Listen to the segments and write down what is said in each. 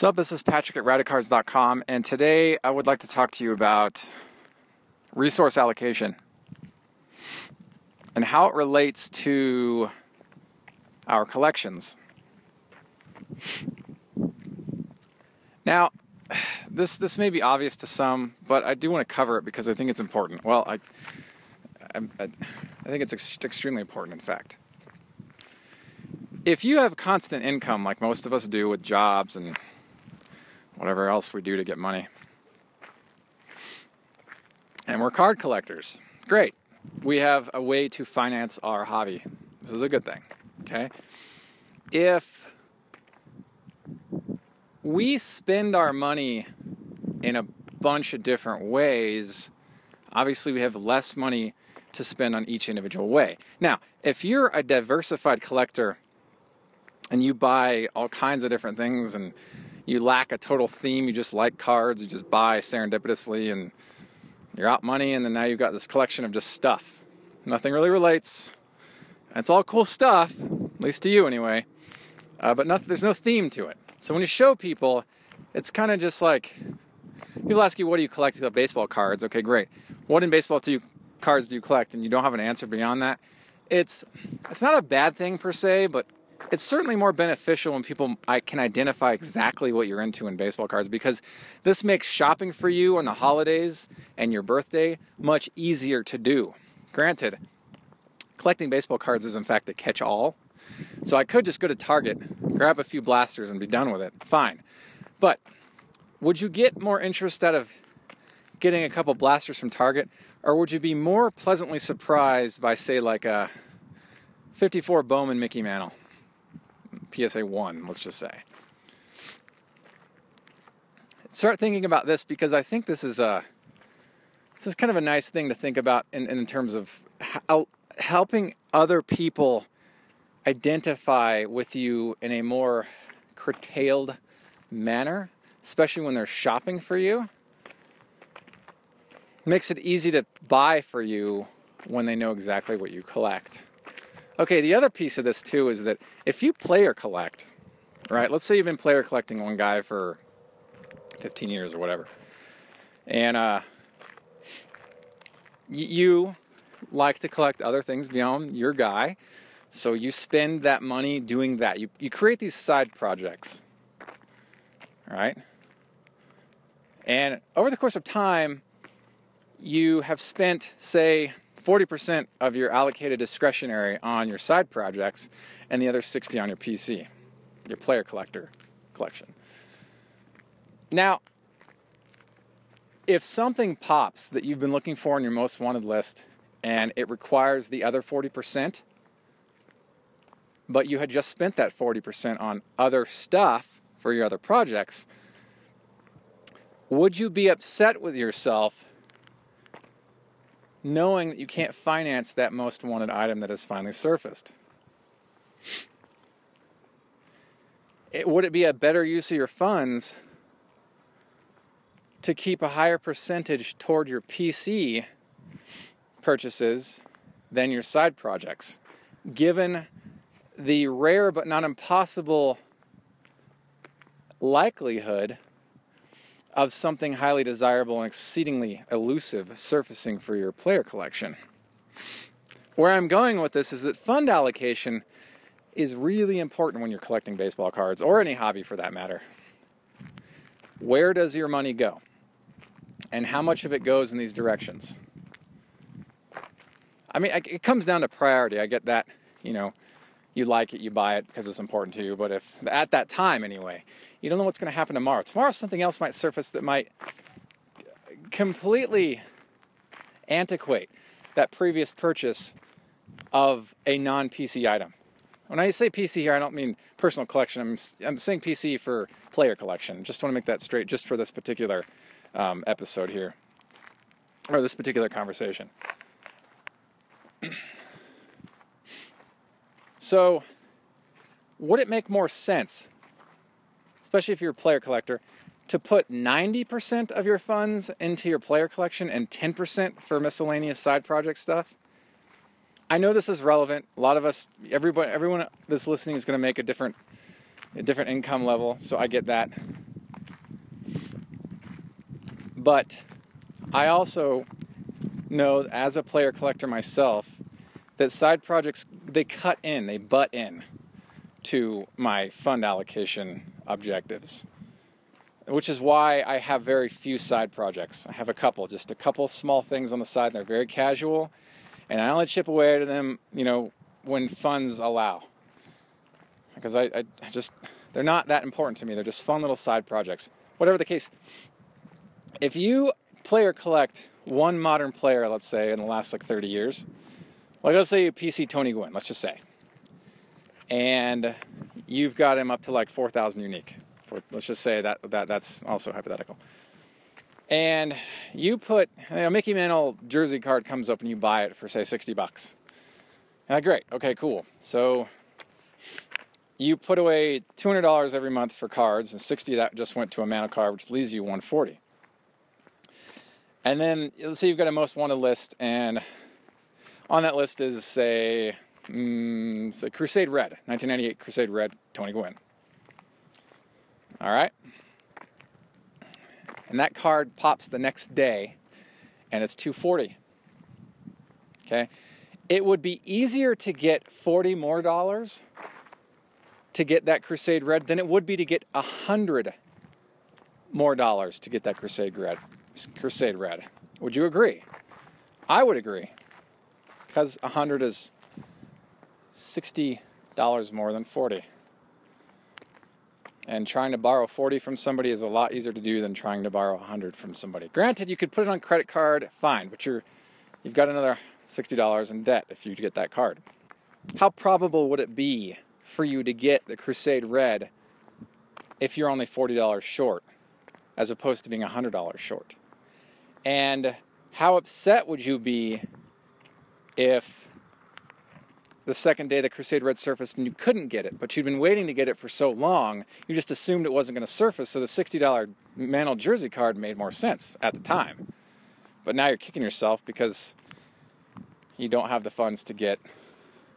What's up? This is Patrick at Radicards.com, and today I would like to talk to you about resource allocation and how it relates to our collections. Now, this this may be obvious to some, but I do want to cover it because I think it's important. Well, I I, I think it's ex- extremely important, in fact. If you have constant income, like most of us do with jobs and whatever else we do to get money. And we're card collectors. Great. We have a way to finance our hobby. This is a good thing. Okay? If we spend our money in a bunch of different ways, obviously we have less money to spend on each individual way. Now, if you're a diversified collector and you buy all kinds of different things and you lack a total theme, you just like cards, you just buy serendipitously and you're out money, and then now you've got this collection of just stuff. Nothing really relates. It's all cool stuff, at least to you anyway, uh, but not, there's no theme to it. So when you show people, it's kind of just like people ask you, What do you collect? You baseball cards. Okay, great. What in baseball do you, cards do you collect? And you don't have an answer beyond that. It's, it's not a bad thing per se, but it's certainly more beneficial when people I can identify exactly what you're into in baseball cards because this makes shopping for you on the holidays and your birthday much easier to do. Granted, collecting baseball cards is in fact a catch-all. So I could just go to Target, grab a few blasters and be done with it. Fine. But would you get more interest out of getting a couple blasters from Target or would you be more pleasantly surprised by say like a 54 Bowman Mickey Mantle? PSA 1, let's just say. Start thinking about this because I think this is a this is kind of a nice thing to think about in, in terms of helping other people identify with you in a more curtailed manner, especially when they're shopping for you. Makes it easy to buy for you when they know exactly what you collect. Okay, the other piece of this too is that if you player collect, right? Let's say you've been player collecting one guy for 15 years or whatever, and uh, you like to collect other things beyond your guy, so you spend that money doing that. You you create these side projects, right? And over the course of time, you have spent, say, 40% of your allocated discretionary on your side projects and the other 60 on your PC, your player collector collection. Now, if something pops that you've been looking for on your most wanted list and it requires the other 40%, but you had just spent that 40% on other stuff for your other projects, would you be upset with yourself knowing that you can't finance that most wanted item that has finally surfaced? It, would it be a better use of your funds to keep a higher percentage toward your PC purchases than your side projects, given the rare but not impossible likelihood of something highly desirable and exceedingly elusive surfacing for your player collection. Where I'm going with this is that fund allocation is really important when you're collecting baseball cards or any hobby for that matter. Where does your money go? And how much of it goes in these directions? I mean, it comes down to priority. I get that, you know, you like it, you buy it because it's important to you. But if at that time, anyway, you don't know what's going to happen tomorrow. Tomorrow, something else might surface that might completely antiquate that previous purchase of a non PC item. When I say PC here, I don't mean personal collection. I'm, I'm saying PC for player collection. Just want to make that straight just for this particular um, episode here, or this particular conversation. so, would it make more sense especially if you're a player collector, to put 90% of your funds into your player collection and 10% for miscellaneous side project stuff. I know this is relevant. A lot of us, everybody, everyone that's listening is going to make a different, a different income level. So I get that. But I also know, as a player collector myself, that side projects they cut in, they butt in to my fund allocation objectives. Which is why I have very few side projects. I have a couple, just a couple small things on the side. And they're very casual, and I only chip away at them, you know, when funds allow. Because I, I just, they're not that important to me. They're just fun little side projects. Whatever the case, if you play or collect one modern player, let's say, in the last like 30 years, like let's say you PC Tony Gwynn, let's just say, and you've got him up to like 4,000 unique. For, let's just say that, that that's also hypothetical. And you put you know, Mickey Mantle jersey card comes up and you buy it for say 60 bucks. Ah, great. Okay, cool. So you put away $200 every month for cards, and 60 that just went to a Mantle card, which leaves you 140. And then let's say you've got a most wanted list, and on that list is say, mm, say Crusade Red, 1998 Crusade Red, Tony Gwynn. All right. And that card pops the next day, and it's 240. Okay. It would be easier to get 40 more dollars to get that Crusade Red than it would be to get a hundred more dollars to get that Crusade Red. Crusade Red. Would you agree? I would agree. Because hundred is sixty dollars more than forty. And trying to borrow 40 from somebody is a lot easier to do than trying to borrow 100 from somebody. Granted, you could put it on credit card, fine, but you're you've got another $60 in debt if you get that card. How probable would it be for you to get the Crusade Red if you're only $40 short, as opposed to being $100 short? And how upset would you be if the second day the Crusade Red surfaced and you couldn't get it, but you'd been waiting to get it for so long, you just assumed it wasn't going to surface, so the $60 Mantle jersey card made more sense at the time. But now you're kicking yourself because you don't have the funds to get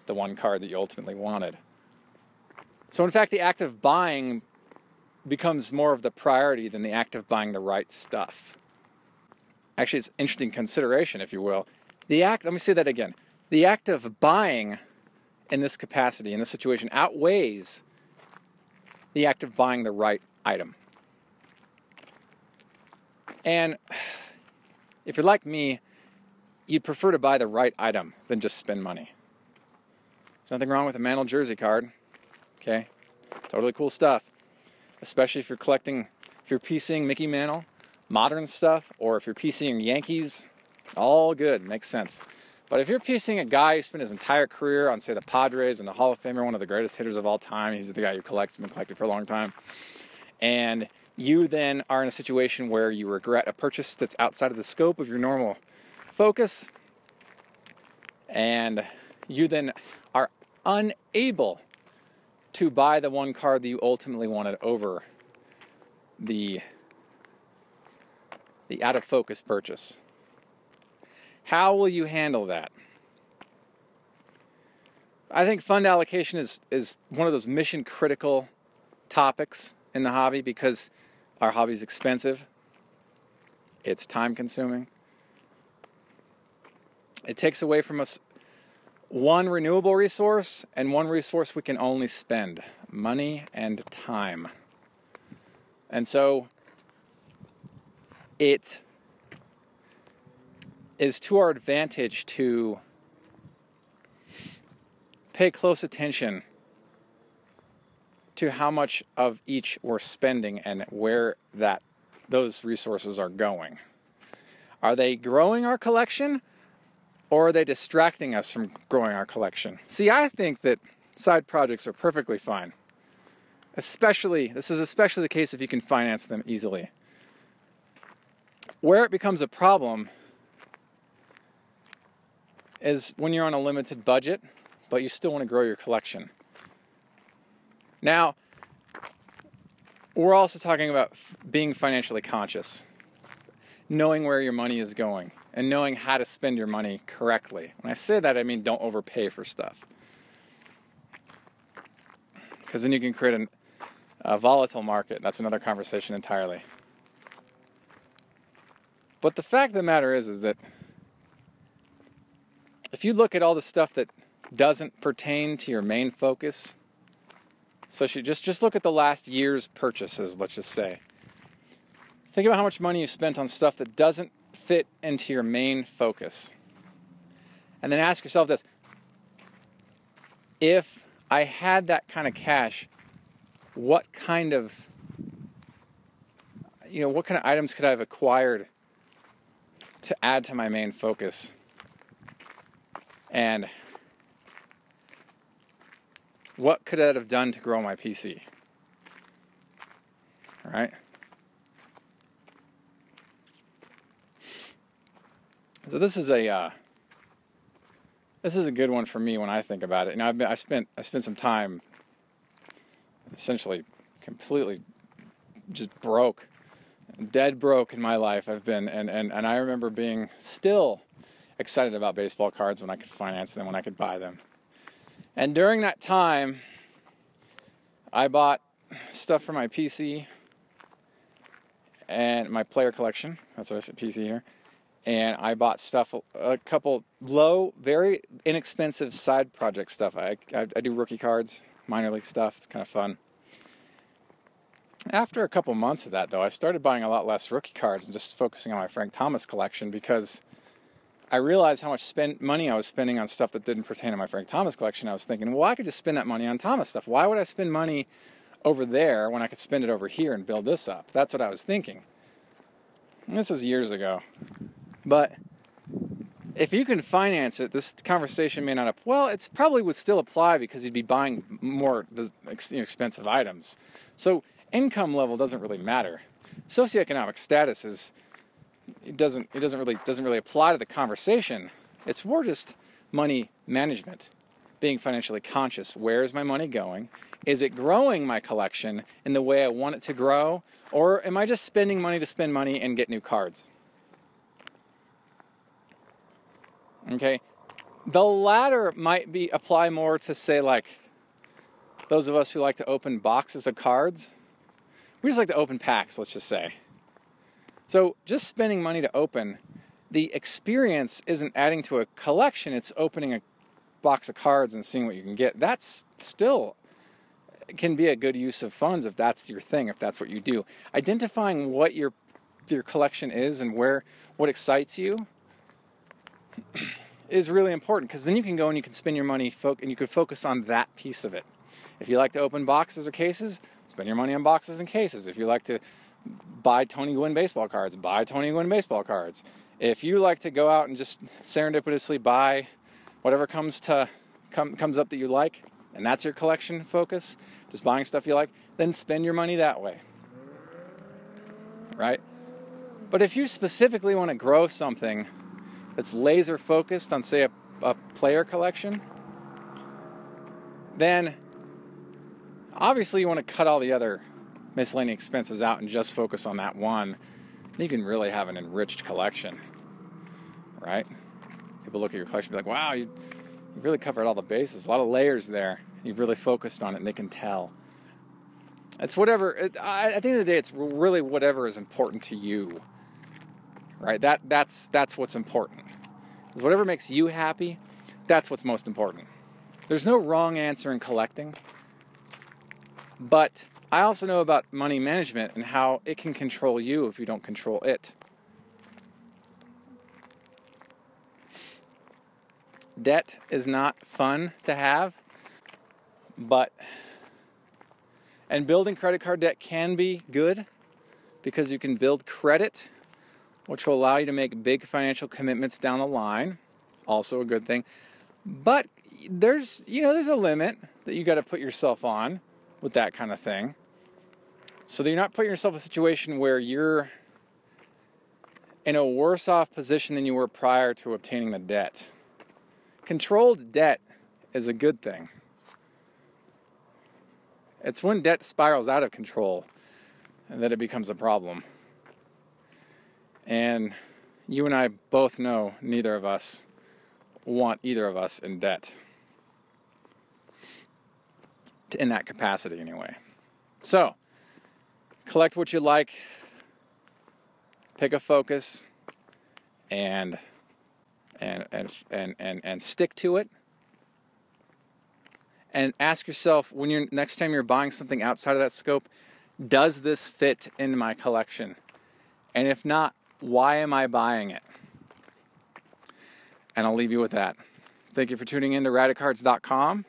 the one card that you ultimately wanted. So, in fact, the act of buying becomes more of the priority than the act of buying the right stuff. Actually, it's an interesting consideration, if you will. The act, let me say that again. The act of buying in this capacity, in this situation, outweighs the act of buying the right item. And if you're like me, you'd prefer to buy the right item than just spend money. There's nothing wrong with a Mantle jersey card. Okay, totally cool stuff. Especially if you're collecting, if you're piecing Mickey Mantle, modern stuff, or if you're piecing Yankees, all good, makes sense. But if you're piecing a guy who spent his entire career on, say, the Padres and the Hall of Famer, one of the greatest hitters of all time, he's the guy who collects, been collected for a long time, and you then are in a situation where you regret a purchase that's outside of the scope of your normal focus, and you then are unable to buy the one card that you ultimately wanted over the the out of focus purchase. How will you handle that? I think fund allocation is is one of those mission critical topics in the hobby because our hobby is expensive. It's time consuming. It takes away from us one renewable resource and one resource we can only spend money and time. And so it is to our advantage to pay close attention to how much of each we're spending and where that those resources are going. Are they growing our collection or are they distracting us from growing our collection? See, I think that side projects are perfectly fine. Especially, this is especially the case if you can finance them easily. Where it becomes a problem is when you're on a limited budget, but you still want to grow your collection. Now, we're also talking about f- being financially conscious, knowing where your money is going and knowing how to spend your money correctly. When I say that, I mean don't overpay for stuff. Because then you can create an, a volatile market. That's another conversation entirely. But the fact of the matter is, is that if you look at all the stuff that doesn't pertain to your main focus, especially just just look at the last year's purchases, let's just say. Think about how much money you spent on stuff that doesn't fit into your main focus. And then ask yourself this if I had that kind of cash, what kind of you know, what kind of items could I have acquired to add to my main focus? And what could I have done to grow my PC? All right? So this is a uh, this is a good one for me when I think about it. Know, I've been, I spent I spent some time essentially completely just broke, dead broke in my life. I've been and and and I remember being still excited about baseball cards when I could finance them, when I could buy them. And during that time, I bought stuff for my PC and my player collection. That's what I said, PC here and I bought stuff, a couple low, very inexpensive side project stuff. I, I, I, do rookie cards, minor league stuff. It's kind of fun. After a couple months of that, though, I started buying a lot less rookie cards and just focusing on my Frank Thomas collection because I realized how much spend, money I was spending on stuff that didn't pertain to my Frank Thomas collection. I was thinking, well, I could just spend that money on Thomas stuff. Why would I spend money over there when I could spend it over here and build this up? That's what I was thinking. And this was years ago. But if you can finance it, this conversation may not. Up, well, it probably would still apply because you'd be buying more expensive items. So income level doesn't really matter. Socioeconomic status is it doesn't it doesn't really doesn't really apply to the conversation. It's more just money management, being financially conscious. Where is my money going? Is it growing my collection in the way I want it to grow, or am I just spending money to spend money and get new cards? Okay? The latter might be apply more to say like those of us who like to open boxes of cards. We just like to open packs, let's just say. So, just spending money to open, the experience isn't adding to a collection, it's opening a box of cards and seeing what you can get. That's still can be a good use of funds if that's your thing, if that's what you do. Identifying what your your collection is and where what excites you is really important because then you can go and you can spend your money and you can focus on that piece of it. If you like to open boxes or cases, spend your money on boxes and cases. If you like to buy Tony Gwynn baseball cards, buy Tony Gwynn baseball cards. If you like to go out and just serendipitously buy whatever comes to come, comes up that you like, and that's your collection focus, just buying stuff you like, then spend your money that way. Right? But if you specifically want to grow something that's laser focused on, say, a, a player collection, then obviously you want to cut all the other miscellaneous expenses out and just focus on that one. You can really have an enriched collection, right? People look at your collection and be like, wow, you, you really covered all the bases, a lot of layers there. You've really focused on it and they can tell. It's whatever, it, I, at the end of the day, it's really whatever is important to you right? That that's that's what's important. Is whatever makes you happy, that's what's most important. There's no wrong answer in collecting. But I also know about money management and how it can control you if you don't control it. Debt is not fun to have, but and building credit card debt can be good because you can build credit which will allow you to make big financial commitments down the line. Also a good thing. But there's, you know, there's a limit that you got to put yourself on with that kind of thing. So that you're not putting yourself in a situation where you're in a worse off position than you were prior to obtaining the debt. Controlled debt is a good thing. It's when debt spirals out of control that it becomes a problem. And you and I both know neither of us want either of us in debt. In that capacity, anyway. So, collect what you like, pick a focus, and and and and and, and stick to it. And ask yourself when you're next time you're buying something outside of that scope, does this fit in my collection? And if not, why am I buying it? And I'll leave you with that. Thank you for tuning in to radicards.com.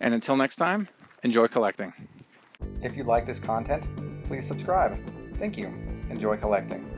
And until next time, enjoy collecting. If you like this content, please subscribe. Thank you. Enjoy collecting.